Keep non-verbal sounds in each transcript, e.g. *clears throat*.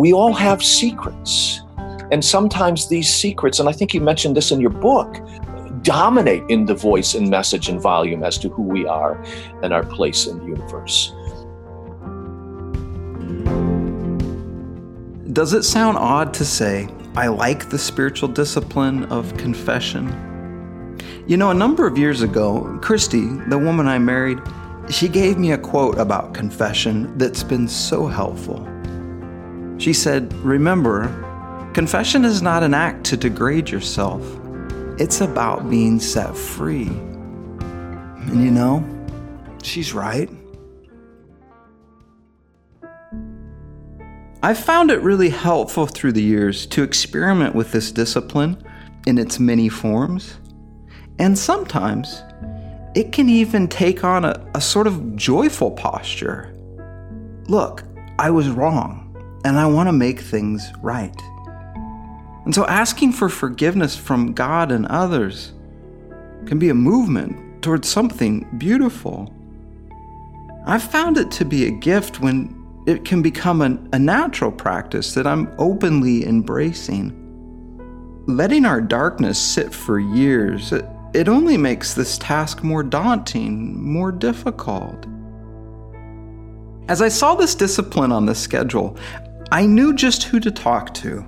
we all have secrets. And sometimes these secrets, and I think you mentioned this in your book, dominate in the voice and message and volume as to who we are and our place in the universe. Does it sound odd to say, I like the spiritual discipline of confession? You know, a number of years ago, Christy, the woman I married, she gave me a quote about confession that's been so helpful. She said, Remember, confession is not an act to degrade yourself, it's about being set free. And you know, she's right. I've found it really helpful through the years to experiment with this discipline in its many forms. And sometimes it can even take on a, a sort of joyful posture. Look, I was wrong, and I want to make things right. And so asking for forgiveness from God and others can be a movement towards something beautiful. I've found it to be a gift when it can become a, a natural practice that I'm openly embracing. Letting our darkness sit for years, it, it only makes this task more daunting, more difficult. As I saw this discipline on the schedule, I knew just who to talk to.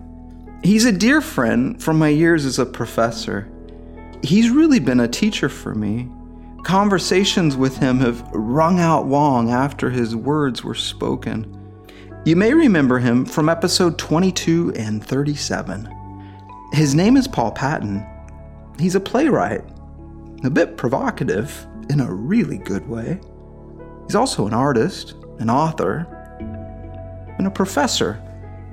He's a dear friend from my years as a professor. He's really been a teacher for me. Conversations with him have rung out long after his words were spoken. You may remember him from episode 22 and 37. His name is Paul Patton. He's a playwright, a bit provocative in a really good way. He's also an artist, an author, and a professor,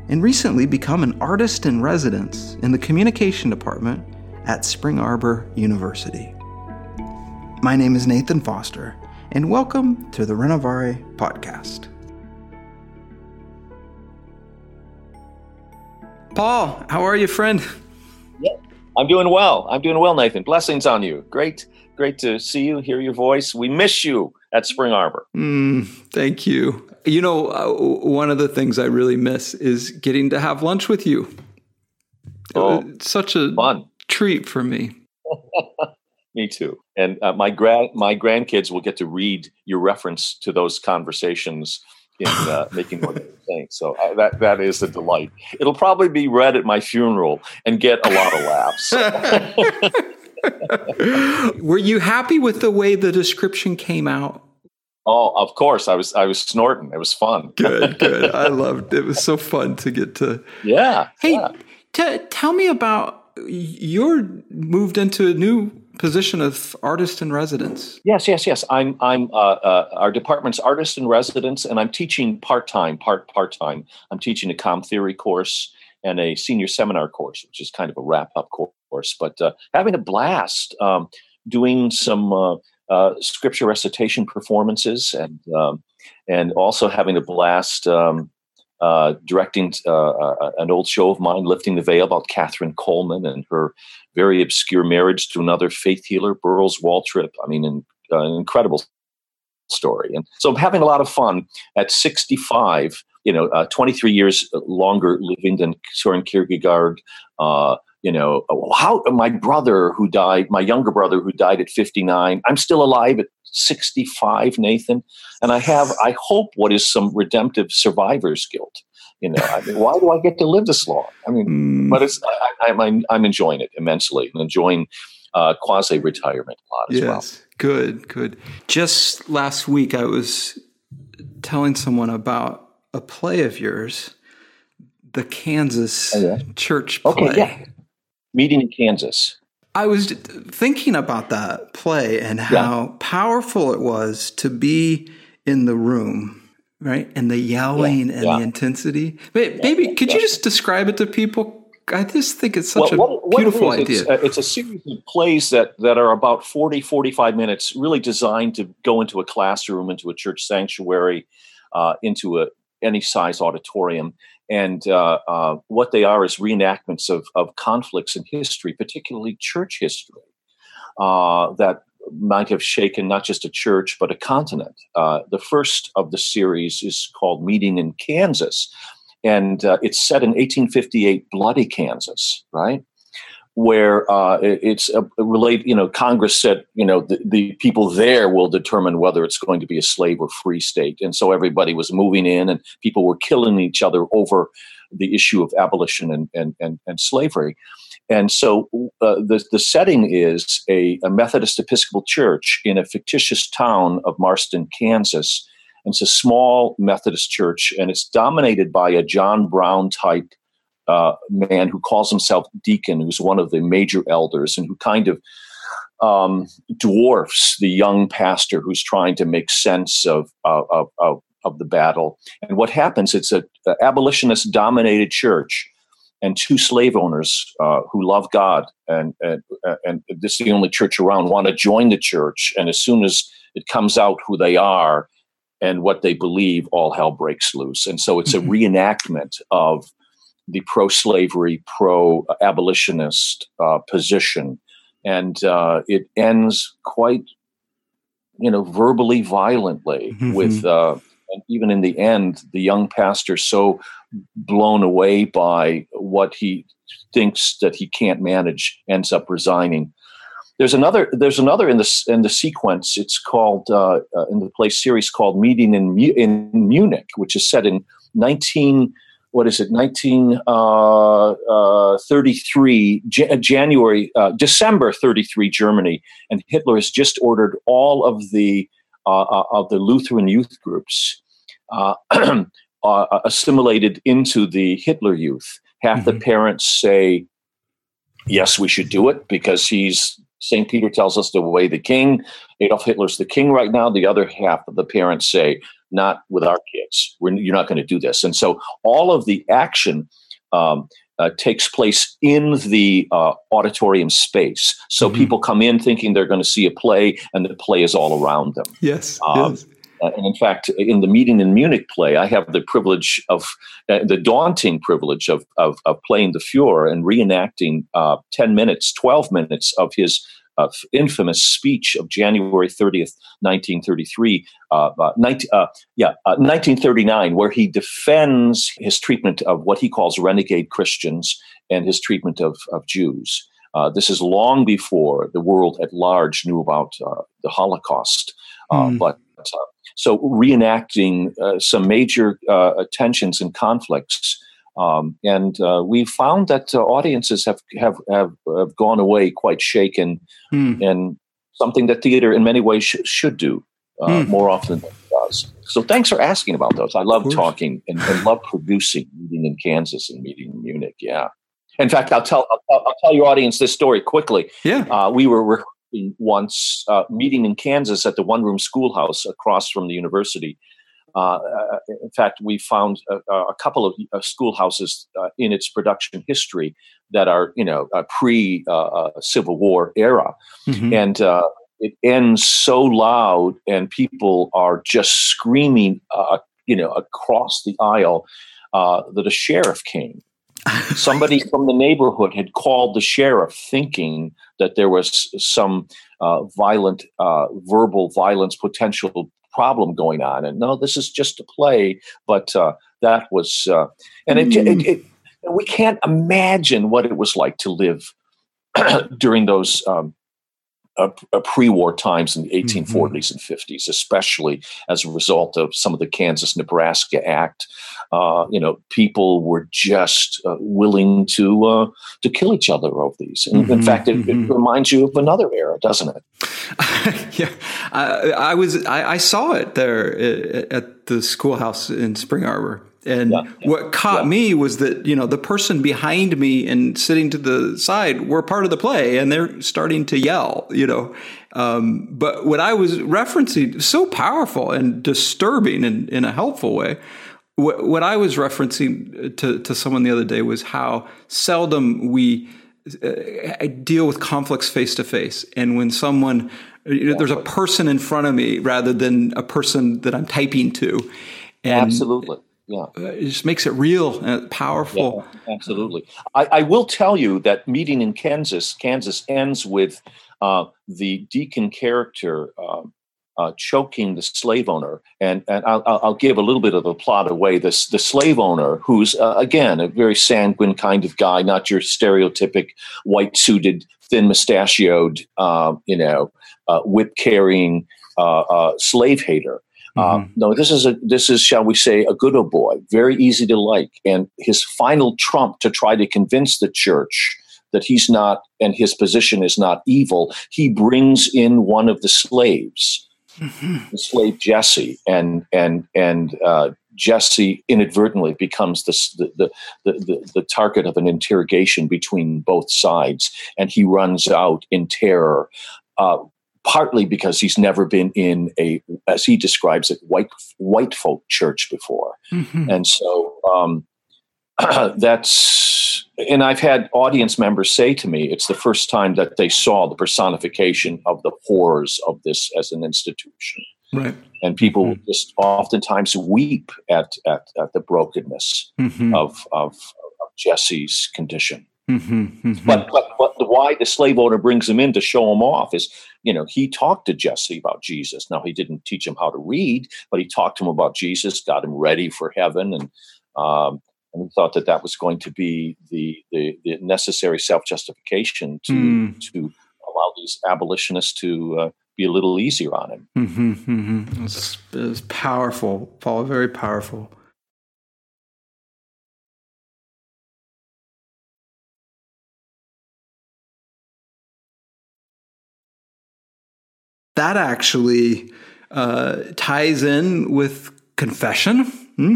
and recently become an artist in residence in the communication department at Spring Arbor University. My name is Nathan Foster, and welcome to the Renovare podcast. Paul, how are you, friend? Yeah, I'm doing well. I'm doing well, Nathan. Blessings on you. Great, great to see you, hear your voice. We miss you at Spring Arbor. Mm, thank you. You know, uh, one of the things I really miss is getting to have lunch with you. Oh, it's such a fun treat for me. *laughs* me too. And uh, my grand my grandkids will get to read your reference to those conversations in uh, *laughs* making what they're saying. So uh, that that is a delight. It'll probably be read at my funeral and get a lot of laughs. *laughs* *laughs* Were you happy with the way the description came out? Oh, of course. I was I was snorting. It was fun. good, *laughs* good. I loved it. It was so fun to get to. Yeah. Hey, yeah. T- tell me about you're moved into a new position of artist in residence. Yes, yes, yes. I'm I'm uh, uh, our department's artist in residence, and I'm teaching part time, part part time. I'm teaching a com theory course and a senior seminar course, which is kind of a wrap up course. But uh, having a blast um, doing some uh, uh, scripture recitation performances, and um, and also having a blast. Um, uh, directing uh, uh, an old show of mine, Lifting the Veil, about Kathryn Kuhlman and her very obscure marriage to another faith healer, Burroughs Waltrip. I mean, an, an incredible story. And so I'm having a lot of fun at 65, you know, uh, 23 years longer living than Soren Kierkegaard. Uh, you know, how my brother who died, my younger brother who died at 59, I'm still alive at 65, Nathan. And I have, I hope, what is some redemptive survivor's guilt. You know, I mean, why do I get to live this long? I mean, mm. but it's, I, am I'm enjoying it immensely and enjoying uh, quasi retirement a lot as yes. well. Good, good. Just last week, I was telling someone about a play of yours, the Kansas oh, church play. Okay, yeah. Meeting in Kansas. I was thinking about that play and how yeah. powerful it was to be in the room, right? And the yelling yeah. and yeah. the intensity. Maybe could you just describe it to people? I just think it's such well, a what, beautiful what idea. It's a, it's a, series of plays that, that are about 40, 45 minutes, really designed to go into a classroom, into a church sanctuary, uh, into a, any size auditorium and uh, uh, what they are is reenactments of, of conflicts in history, particularly church history, uh, that might have shaken not just a church but a continent. Uh, the first of the series is called Meeting in Kansas, and uh, it's set in 1858 bloody Kansas, right? Where uh, it's a, a relate, you know, Congress said, you know, the, the, people there will determine whether it's going to be a slave or free state, and so everybody was moving in, and people were killing each other over the issue of abolition and and and, and slavery. And so uh, the, the setting is a, a, Methodist Episcopal church in a fictitious town of Marston, Kansas. And it's a small Methodist church, and it's dominated by a John Brown type uh, man who calls himself deacon, who's one of the major elders, and who kind of um, dwarfs the young pastor who's trying to make sense of, of, of, of the battle. And what happens, it's an abolitionist dominated church and two slave owners uh, who love God and, and and this is the only church around want to join the church. And as soon as it comes out who they are and what they believe, all hell breaks loose. And so it's a mm-hmm. reenactment of the pro-slavery, pro-abolitionist uh, position, and uh, it ends quite, you know, verbally violently mm-hmm. with. Uh, and even in the end, the young pastor so blown away by what he thinks that he can't manage ends up resigning. There's another. There's another in the in the sequence. It's called uh, uh, in the play series called "Meeting in in Munich," which is set in 19. What is it? 1933, uh, uh, J- January, uh, December 33, Germany, and Hitler has just ordered all of the of the Lutheran youth groups *clears throat* uh, assimilated into the Hitler Youth. Half mm-hmm. the parents say, yes, we should do it because he's St. Peter tells us to obey the king. Adolf Hitler's the king right now. The other half of the parents say, not with our kids. We're, you're not going to do this. And so all of the action um, uh, takes place in the uh, auditorium space. So mm-hmm. people come in thinking they're going to see a play, and the play is all around them. Yes. Um, yes. Uh, and in fact, in the meeting in Munich play, I have the privilege of uh, the daunting privilege of, of, of, playing the Fuhrer and reenacting uh, 10 minutes, 12 minutes of his uh, infamous speech of January 30th, 1933, 19, uh, uh, yeah, 1939, where he defends his treatment of what he calls renegade Christians and his treatment of, of Jews. this is long before the world at large knew about the Holocaust. Mm. But so reenacting uh, some major uh, tensions and conflicts. Um, and uh, we found that uh, audiences have, have, have, have, gone away quite shaken mm. and something that theater in many ways sh- should do mm. more often than it does. So thanks for asking about those. I love talking and, and, love producing meeting in Kansas and meeting in Munich. Yeah. In fact, I'll tell I'll, I'll tell your audience this story quickly. Yeah. Uh, we were rehearsing once uh, meeting in Kansas at the one room schoolhouse across from the university. Uh, uh in fact, we found a, a couple of uh, schoolhouses uh, in its production history that are, you know, pre Civil War era, mm-hmm. and it ends so loud, and people are just screaming, you know, across the aisle that a sheriff came *laughs* Somebody from the neighborhood had called the sheriff thinking that there was some uh, violent, uh, verbal violence potential problem going on. And no, this is just a play. But uh, that was, uh, and it, mm. it, it, we can't imagine what it was like to live *clears throat* during those um, uh, uh, pre-war times in the 1840s mm-hmm. and 50s, especially as a result of some of the Kansas-Nebraska Act. Uh, you know, people were just uh, willing to uh, to kill each other over these. And mm-hmm. in fact, it, mm-hmm. it, reminds you of another era, doesn't it? *laughs* yeah, I, I was I, I, saw it there at the schoolhouse in Spring Arbor. And yeah, what caught yeah. me was that, you know, the person behind me and sitting to the side were part of the play and they're starting to yell, you know. Um, but what I was referencing, so powerful and disturbing in, in a helpful way. What, what I was referencing to, to someone the other day was how seldom we uh, deal with conflicts face to face. And when someone, you know, there's a person in front of me rather than a person that I'm typing to. And, Absolutely yeah. Uh, it just makes it real and powerful. Yeah, absolutely. I, I, will tell you that meeting in Kansas, Kansas ends with uh, the deacon character uh, uh, choking the slave owner. And, and I'll, I'll, give a little bit of the plot away. This the slave owner, who's uh, again a very sanguine kind of guy, not your stereotypic white suited, thin mustachioed, uh, you know, uh, whip carrying uh, uh, slave hater. Mm-hmm. no, this is a this is shall we say a good old boy, very easy to like, and his final trump to try to convince the church that he's not and his position is not evil. He brings in one of the slaves mm-hmm. slave Jesse, and and and uh, Jesse inadvertently becomes the, the, the, the, the target of an interrogation between both sides, and he runs out in terror. Uh, partly because he's never been in a, as he describes it, white white folk church before, mm-hmm. and so um, *clears throat* that's and I've had audience members say to me, it's the first time that they saw the personification of the horrors of this as an institution. Right. And people mm-hmm. just oftentimes weep at, at, at the brokenness mm-hmm. of, of, of, Jesse's condition. Mm-hmm. mm-hmm. But, but, but why the slave owner brings him in to show him off is, you know, he talked to Jesse about Jesus. Now, he didn't teach him how to read, but he talked to him about Jesus, got him ready for heaven. And, um, and thought that that was going to be the, the, the necessary self justification to mm. to allow these abolitionists to uh, be a little easier on him. Mm-hmm, mm-hmm. It's, it's powerful, Paul. Very powerful. That actually uh, ties in with confession. Hmm?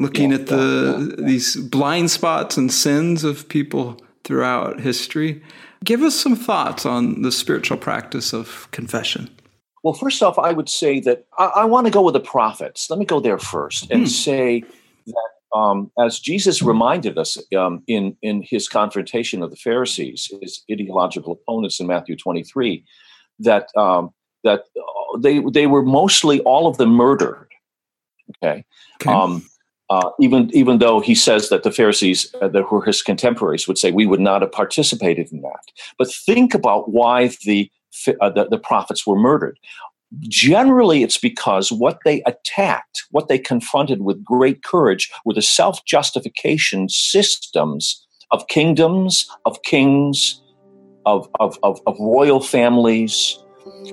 looking yeah, at the yeah, yeah, these blind spots and sins of people throughout history. Give us some thoughts on the spiritual practice of confession. Well, first off, I would say that I, I want to go with the prophets. Let me go there first and hmm. say that um, as Jesus reminded us um, in in his confrontation of the Pharisees, his ideological opponents in Matthew 23, that um, that uh, they they were mostly all of them murdered. Okay. okay. Um, uh, even even though he says that the Pharisees, uh, that were his contemporaries, would say we would not have participated in that. But think about why the, uh, the, the prophets were murdered. Generally, it's because what they attacked, what they confronted with great courage, were the self justification systems of kingdoms, of kings, of, of, of, of royal families,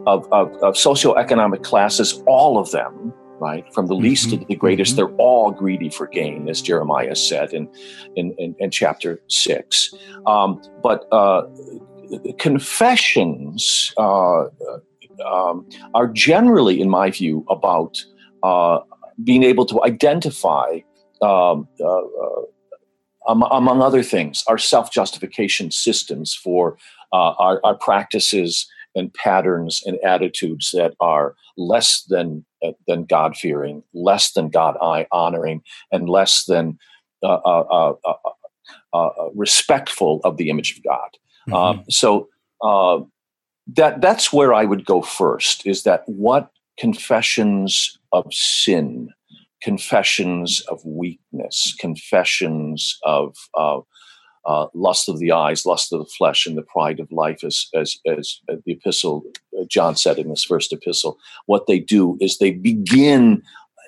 of, of, of socioeconomic classes, all of them right? From the least mm-hmm. to the greatest, mm-hmm. they're all greedy for gain, as Jeremiah said in, in, in, in chapter six. Um, but uh, confessions uh, um, are generally, in my view, about uh, being able to identify. Um, uh, uh, among other things, our self justification systems for uh, our, our practices and patterns and attitudes that are less than uh, than God fearing, less than God honoring, and less than uh uh, uh, uh, respectful of the image of God. Mm-hmm. Um, so that that's where I would go first. Is that what confessions of sin, confessions of weakness, confessions of uh, lust of the eyes, lust of the flesh, and the pride of life, as, as, as the epistle, uh, John said in his first epistle. What they do is they begin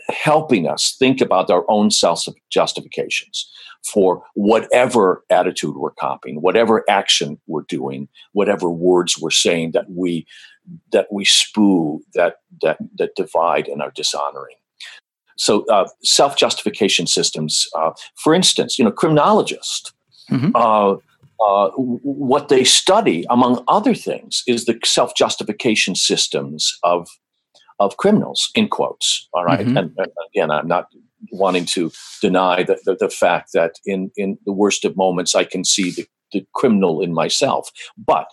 helping us think about our own self justifications for whatever attitude we're copying, whatever action we're doing, whatever words we're saying that we that we spew, that that that divide and are dishonoring. So, uh, self justification systems, uh, for instance, you know, criminologists Mm-hmm. Uh, uh, what they study, among other things, is the self justification systems of of criminals. In quotes, all right? mm-hmm. and, and, again, I'm not wanting to deny the, the, the, fact that in in the worst of moments, I can see the, the criminal in myself. But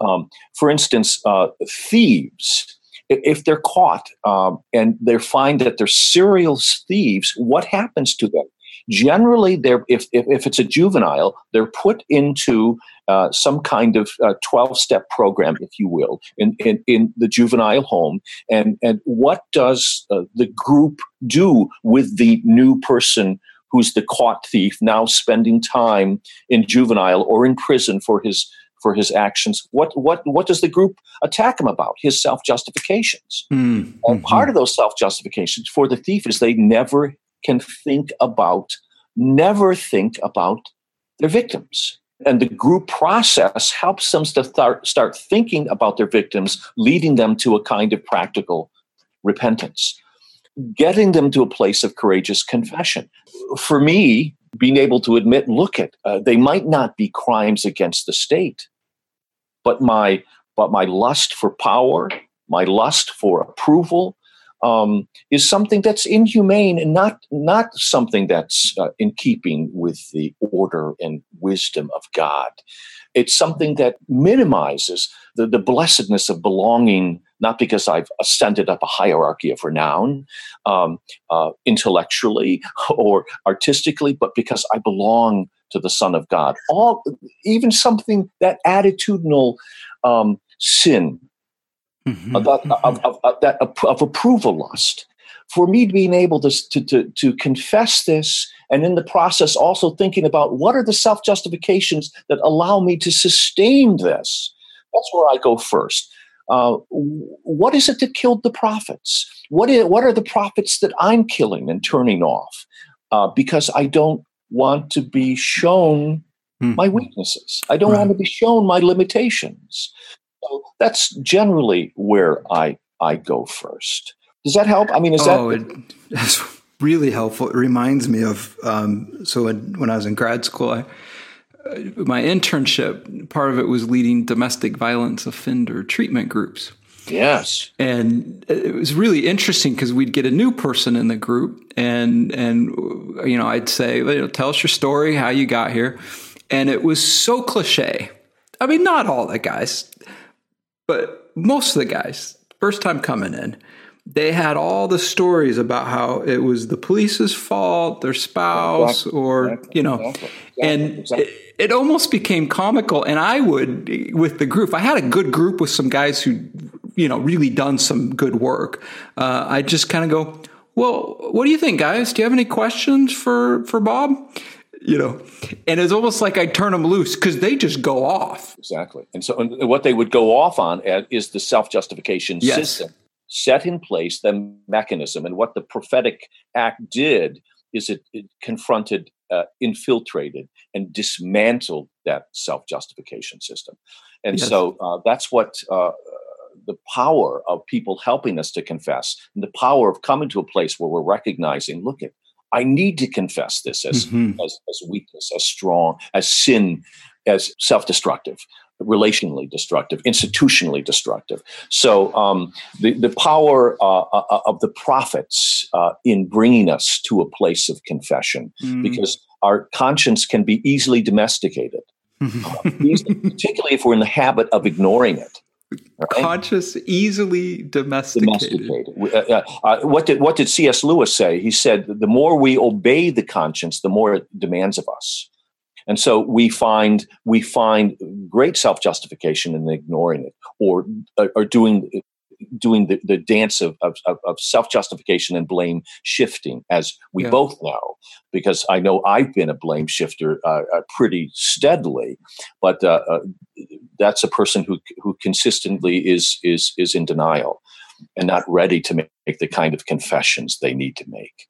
um, for instance, uh, thieves. If they're caught um, and they find that they're serial thieves, what happens to them? Generally, they're if, if, if it's a juvenile, they're put into uh, some kind of 12 uh, step program, if you will, in, in, in, the juvenile home. And, and what does uh, the group do with the new person who's the caught thief now spending time in juvenile or in prison for his for his actions. What what what does the group attack him about? His self justifications. Mm-hmm. And part of those self justifications for the thief is they never can think about, never think about their victims. And the group process helps them to start, start thinking about their victims, leading them to a kind of practical repentance, getting them to a place of courageous confession. For me, being able to admit, look at, uh, they might not be crimes against the state, but my but my lust for power, my lust for approval, um, is something that's inhumane and not not something that's uh, in keeping with the order and wisdom of God. It's something that minimizes the, the blessedness of belonging, not because I've ascended up a hierarchy of renown um, uh, intellectually *laughs* or artistically, but because I belong to the Son of God. All even something that attitudinal um, sin mm-hmm. of, of, of, of, that of approval lust. For me being able to, to, to, to confess this and in the process also thinking about what are the self justifications that allow me to sustain this. That's where I go first. Uh, what is it that killed the prophets? What, is, what are the prophets that I'm killing and turning off? Uh, because I don't want to be shown mm. my weaknesses. I don't right. want to be shown my limitations. So that's generally where I I go first. Does that help? I mean, is oh, that? It, that's really helpful. It reminds me of um, so when, when I was in grad school, I, uh, my internship part of it was leading domestic violence offender treatment groups. Yes, and it was really interesting because we'd get a new person in the group, and and you know I'd say, "Tell us your story, how you got here," and it was so cliche. I mean, not all the guys. But most of the guys, first time coming in, they had all the stories about how it was the police's fault, their spouse, exactly. or, exactly. you know, exactly. and it, it, almost became comical. And I would, with the group, I had a good group with some guys who, you know, really done some good work. Uh, I just kind of go, well, what do you think, guys? Do you have any questions for, for Bob? You know and it's almost like i turn them loose because they just go off exactly and so and what they would go off on is the self-justification yes. system set in place the mechanism and what the prophetic act did is it, it confronted uh, infiltrated and dismantled that self-justification system and yes. so uh, that's what uh, the power of people helping us to confess and the power of coming to a place where we're recognizing look at I need to confess this as, mm-hmm. as, as weakness, as strong, as sin, as self destructive, relationally destructive, institutionally destructive. So um, the, the power uh, uh, uh, of the prophets uh, in bringing us to a place of confession, mm. because our conscience can be easily domesticated. *laughs* uh, particularly if we're in the habit of ignoring it. Conscious, easily domesticated. domesticated. Uh, uh, uh, what did what did C.S. Lewis say? He said, "The more we obey the conscience, the more it demands of us." And so we find we find great self justification in ignoring it, or uh, or doing doing the, the dance of, of, of self justification and blame shifting, as we yeah. both know, because I know I've been a blame shifter uh, uh, pretty steadily, but uh, uh, that's a person who who consistently is is is in denial and not ready to make, make the kind of confessions they need to make.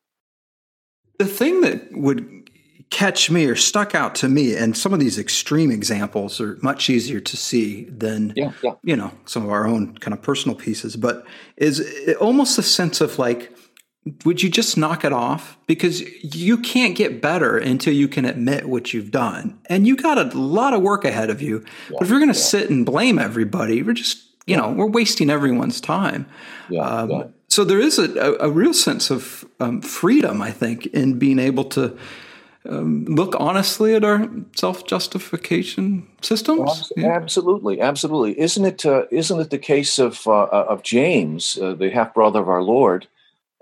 The thing that would catch me or stuck out to me. And some of these extreme examples are much easier to see than yeah, yeah. you know some of our own kind of personal pieces. But is almost a sense of like would you just knock it off? Because you can't get better until you can admit what you've done. And you got a lot of work ahead of you. Yeah, but if you're going to sit and blame everybody we're just you know we're wasting everyone's time. Um, so there is a, a, a real sense of um, freedom i think in being able to um, look honestly at our self justification systems? yeah. Absolutely, absolutely. Isn't it? Uh, not it the case of uh, uh of James, uh, the half brother of our Lord,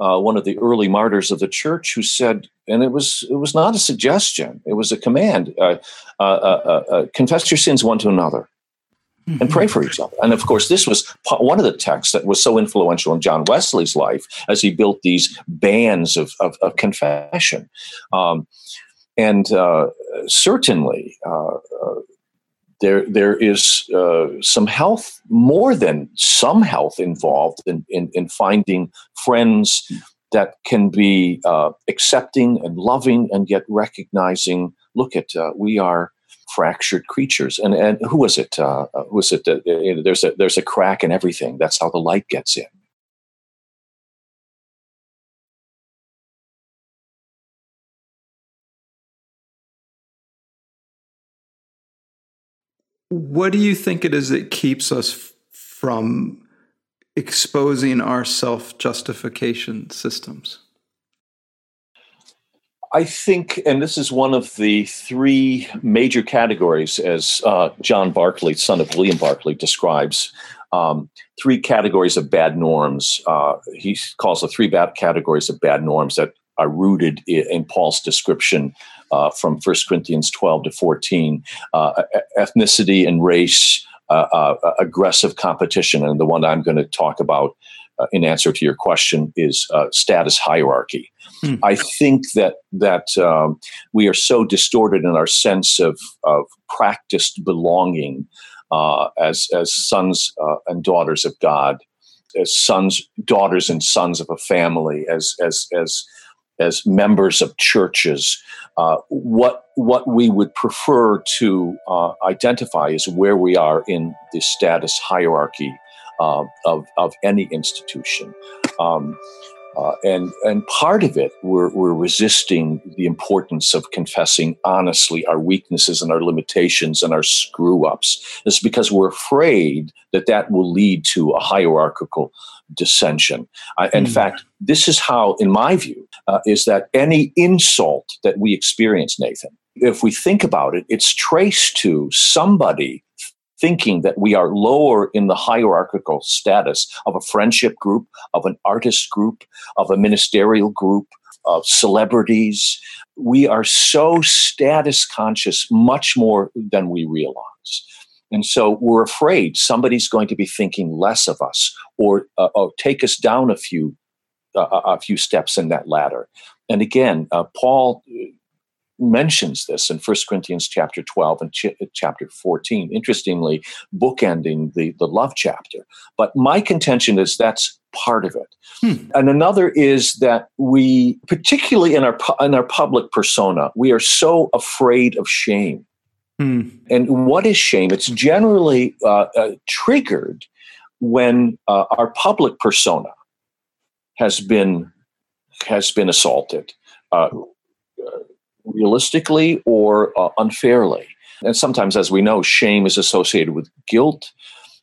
uh, one of the early martyrs of the church, who said, and it was it was not a suggestion; it was a command: uh, confess your sins one to another. Mm-hmm. And pray for each other. And of course, this was one of the texts that was so influential in John Wesley's life as he built these bands of, of, of confession. Um, and uh, certainly, uh, uh, there there is uh, some health, more than some health involved in, in, in finding friends that can be uh, accepting and loving and yet recognizing look at uh, we are fractured creatures. And and who was it uh, who was it there's a there's a crack in everything. That's how the light gets in What do you think it is that keeps us f- from exposing our self justification systems? I think, and this is one of the three major categories, as uh, John Barclay, son of William Barclay, describes. Um, three categories of bad norms. Uh, he calls the three bad categories of bad norms that are rooted in Paul's description uh, from 1 Corinthians 12 to 14 uh, ethnicity and race, uh, uh, aggressive competition. And the one I'm going to talk about uh, in answer to your question is uh, status hierarchy. Hmm. I think that that um, we are so distorted in our sense of, of practiced belonging as as sons and daughters of God, as sons, daughters, and sons of a family, as as as as members of churches, uh, what what we would prefer to uh, identify is where we are in the status hierarchy uh, of of any institution. Um, uh, and and part of it, we're, we're resisting the importance of confessing honestly our weaknesses and our limitations and our screw ups. It's because we're afraid that that will lead to a hierarchical dissension. Uh, in mm. fact, this is how, in my view, uh, is that any insult that we experience, Nathan, if we think about it, it's traced to somebody thinking that we are lower in the hierarchical status of a friendship group, of an artist group, of a ministerial group, of celebrities. We are so status conscious much more than we realize. And so we're afraid somebody's going to be thinking less of us or, uh, or take us down a few uh, a few steps in that ladder. And again, uh, Paul mentions this in 1 Corinthians chapter 12 and ch- chapter 14, interestingly, bookending the, the love chapter. But my contention is that's part of it. Hmm. And another is that we, particularly in our, in our public persona, we are so afraid of shame. Hmm. And what is shame? It's generally uh, uh, triggered when uh, our public persona has been has been assaulted. Uh, realistically or uh, unfairly. And sometimes, as we know, shame is associated with guilt,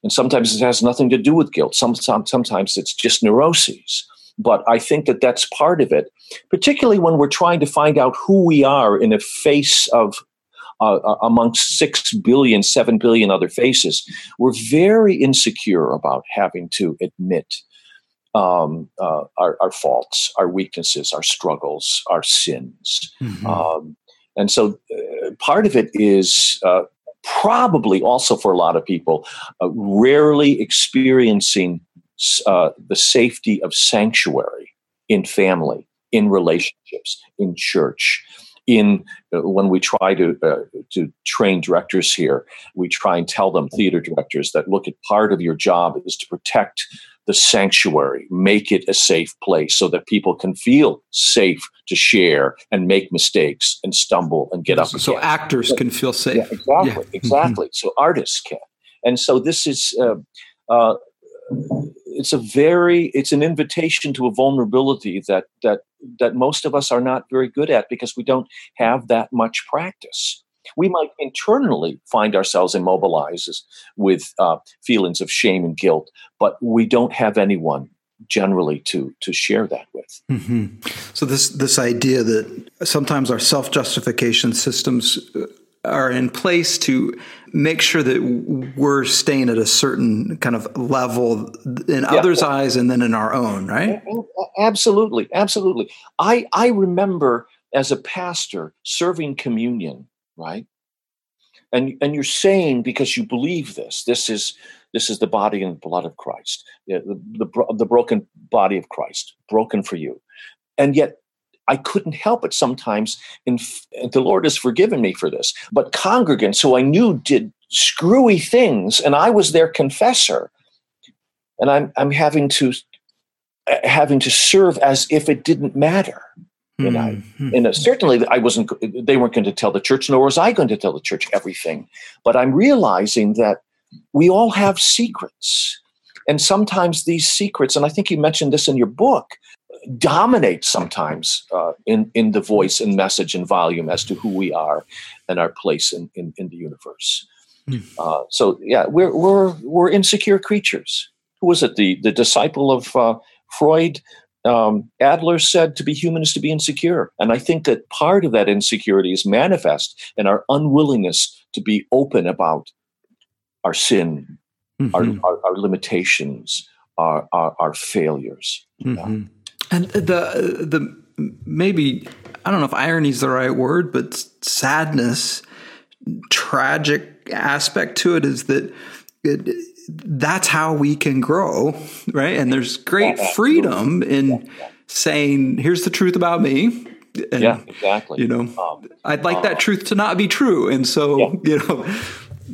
and sometimes it has nothing to do with guilt. Some, some, sometimes it's just neuroses. But I think that that's part of it, particularly when we're trying to find out who we are in a face of uh, uh amongst 6 billion, 7 billion other faces. We're very insecure about having to admit um, uh, our, our, faults, our weaknesses, our struggles, our sins. Mm-hmm. Um, and so uh, part of it is uh, probably also for a lot of people, uh, rarely experiencing uh, the safety of sanctuary in family, in relationships, in church. In uh, when we try to to train directors here, we try and tell them theater directors that look at part of your job is to protect the sanctuary, make it a safe place so that people can feel safe to share and make mistakes and stumble and get up. So, again. actors can feel safe. Yeah, exactly, yeah. exactly. so artists can, and so this is. Uh, uh, it's a very it's an invitation to a vulnerability that that that most of us are not very good at because we don't have that much practice we might internally find ourselves immobilized with uh, feelings of shame and guilt, but we don't have anyone generally to to share that with. Mm-hmm. So this this idea that sometimes our self justification systems uh, are in place to make sure that we're staying at a certain kind of level in yeah. others' eyes and then in our own, right? Absolutely, absolutely. I I remember as a pastor serving communion right? And and you're saying because you believe this, this is this is the body and blood of Christ, the, the, the broken body of Christ, broken for you, and yet I couldn't help it sometimes. And the Lord has forgiven me for this. But congregants who I knew did screwy things, and I was their confessor, and I'm I'm having to uh, having to serve as if it didn't matter. You know, mm-hmm. and uh, certainly I wasn't. They weren't going to tell the church, nor was I going to tell the church everything. But I'm realizing that we all have secrets, and sometimes these secrets, and I think you mentioned this in your book, dominate sometimes uh, in in the voice and message and volume as to who we are and our place in in, in the universe. Mm. Uh, so yeah, we're we're we're insecure creatures. Who was it? The the disciple of uh, Freud um, Adler said to be human is to be insecure. And I think that part of that insecurity is manifest in our unwillingness to be open about our sin, mm-hmm. our, our, our, limitations, our, our, our failures. Mm-hmm. And the, the maybe, I don't know if irony is the right word, but sadness, tragic aspect to it is that it, that's how we can grow, right? And there's great freedom in saying, "Here's the truth about me." And, yeah, exactly. You know, um, I'd like that uh, truth to not be true, and so yeah. you know,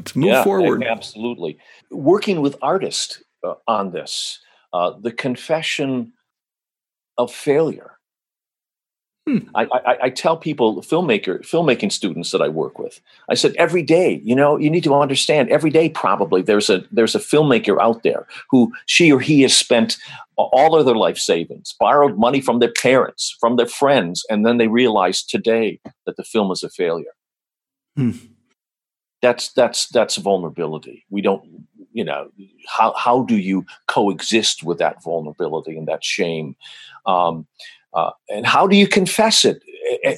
to move yeah, forward. Absolutely, working with artists uh, on this, uh, the confession of failure Hmm. I, I, I, tell people, filmmaker, filmmaking students that I work with, I said every day, you know, you need to understand every day probably there's a there's a filmmaker out there who she or he has spent all of their life savings, borrowed money from their parents, from their friends, and then they realize today that the film is a failure. Hmm. That's that's that's vulnerability. We don't, you know, how how do you coexist with that vulnerability and that shame? Um, uh, and how do you confess it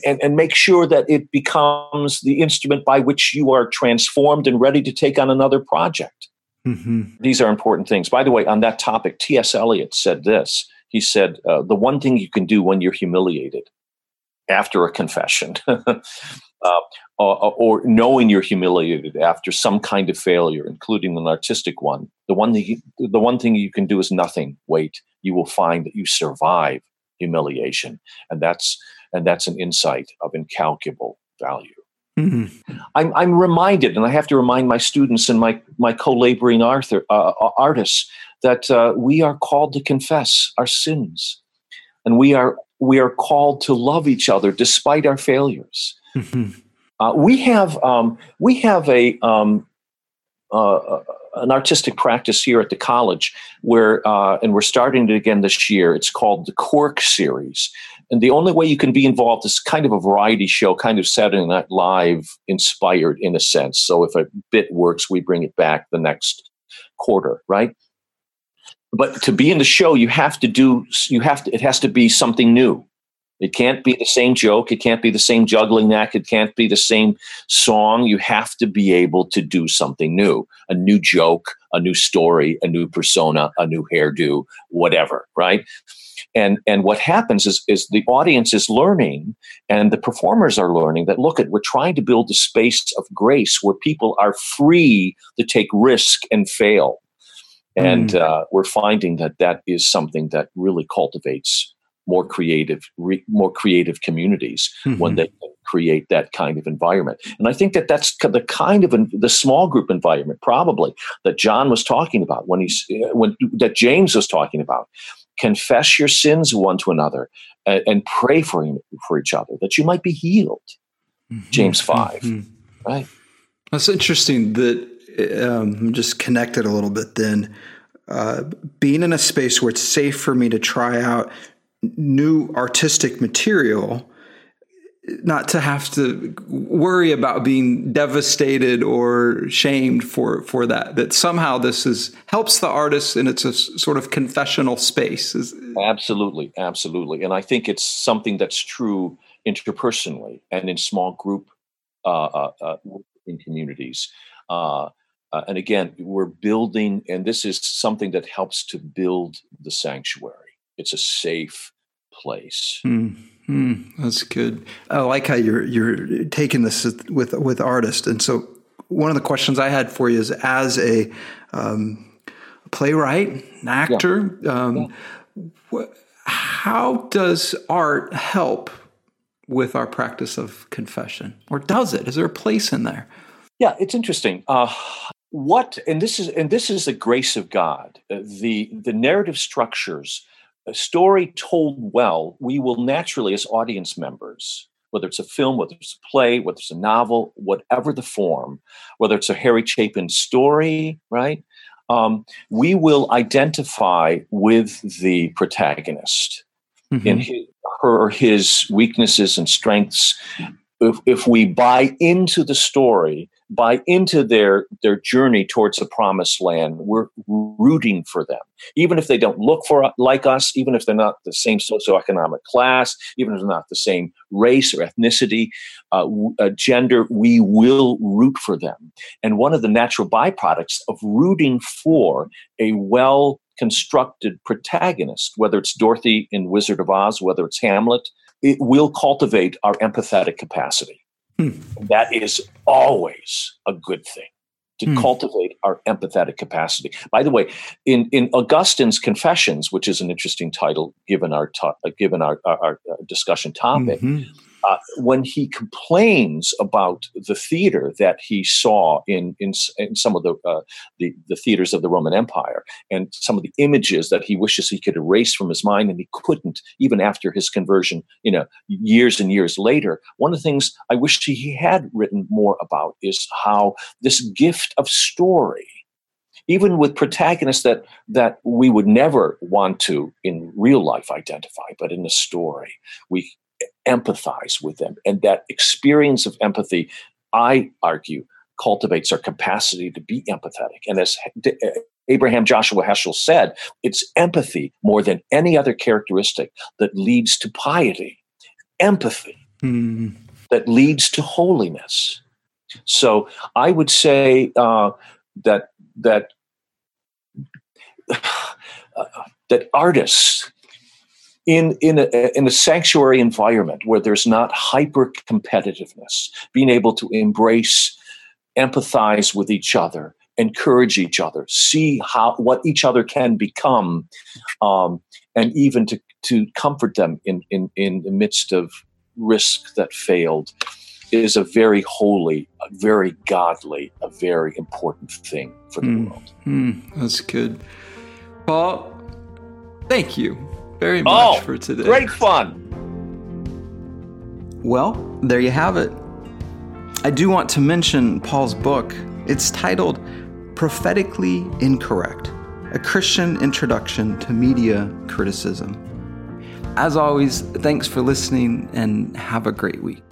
and, and, make sure that it becomes the instrument by which you are transformed and ready to take on another project? Mm-hmm. These are important things. By the way, on that topic, T.S. Eliot said this. He said, uh, The one thing you can do when you're humiliated after a confession, *laughs* uh, or, or, knowing you're humiliated after some kind of failure, including an artistic one, the one, thing, the one thing you can do is nothing. Wait, you will find that you survive humiliation and that's and that's an insight of incalculable value mm-hmm. I'm, I'm reminded and i have to remind my students and my, my co-laboring Arthur, uh, uh, artists that uh, we are called to confess our sins and we are we are called to love each other despite our failures mm-hmm. uh, we have um, we have a um, uh, uh an artistic practice here at the college where, uh, and we're starting it again this year. It's called the Cork Series. And the only way you can be involved is kind of a variety show, kind of Saturday Night Live inspired in a sense. So if a bit works, we bring it back the next quarter, right? But to be in the show, you have to do, you have to, it has to be something new. It can't be the same joke. It can't be the same juggling act. It can't be the same song. You have to be able to do something new a new joke, a new story, a new persona, a new hairdo, whatever, right? And, and what happens is, is the audience is learning and the performers are learning that look at we're trying to build a space of grace where people are free to take risk and fail and mm. uh, we're finding that that is something that really cultivates more creative re, more creative communities mm-hmm. when they create that kind of environment and i think that that's the kind of the small group environment probably that john was talking about when he's when that james was talking about confess your sins one to another and, and pray for for each other that you might be healed mm-hmm. james 5 mm-hmm. right that's interesting that um, just connected a little bit then uh, being in a space where it's safe for me to try out new artistic material not to have to worry about being devastated or shamed for for that that somehow this is helps the artist and it's a sort of confessional space. Absolutely absolutely. And i think it's something that's true interpersonally and in small group uh, uh, uh, in communities. Uh, uh, and again we're building and this is something that helps to build the sanctuary it's a safe place. Mm-hmm. That's good. I like how you're you're taking this with with artists, and so one of the questions I had for you is as a um, playwright, an actor, yeah. Um, yeah. Wh- how does art help with our practice of confession, or does it? Is there a place in there? Yeah, it's interesting. Uh, what and this is and this is the grace of God. Uh, the the narrative structures, a story told well, we will naturally, as audience members, whether it's a film, whether it's a play, whether it's a novel, whatever the form, whether it's a Harry Chapin story, right? Um, we will identify with the protagonist mm-hmm. in his, her or his weaknesses and strengths if, if we buy into the story, buy into their their journey towards the promised land, we're rooting for them, even if they don't look for like us, even if they're not the same socioeconomic class, even if they're not the same race or ethnicity, uh, uh, gender. We will root for them, and one of the natural byproducts of rooting for a well constructed protagonist, whether it's Dorothy in Wizard of Oz, whether it's Hamlet, it will cultivate our empathetic capacity. Hmm. That is always a good thing to hmm. cultivate our empathetic capacity. By the way, in, in Augustine's Confessions, which is an interesting title given our to, uh, given our, our, our, discussion topic, mm-hmm uh, when he complains about the theater that he saw in in, in some of the, uh, the, the theaters of the Roman Empire and some of the images that he wishes he could erase from his mind and he couldn't even after his conversion, you know, years and years later. One of the things I wish he had written more about is how this gift of story even with protagonists that that we would never want to in real life identify but in a story we empathize with them. And that experience of empathy, I argue, cultivates our capacity to be empathetic. And as Abraham Joshua Heschel said, it's empathy more than any other characteristic that leads to piety. Empathy mm. that leads to holiness. So I would say uh, that that *sighs* uh, that artists in in a, in a sanctuary environment where there's not hyper competitiveness, being able to embrace, empathize with each other, encourage each other, see how what each other can become, um, and even to to comfort them in in in the midst of risk that failed is a very holy, a very godly, a very important thing for the mm, world. Mm, that's good. Paul, thank you very oh, much oh, for today. Great fun. Well, there you have it. I do want to mention Paul's book. It's titled Prophetically Incorrect A Christian Introduction to Media Criticism. As always, thanks for listening and have a great week.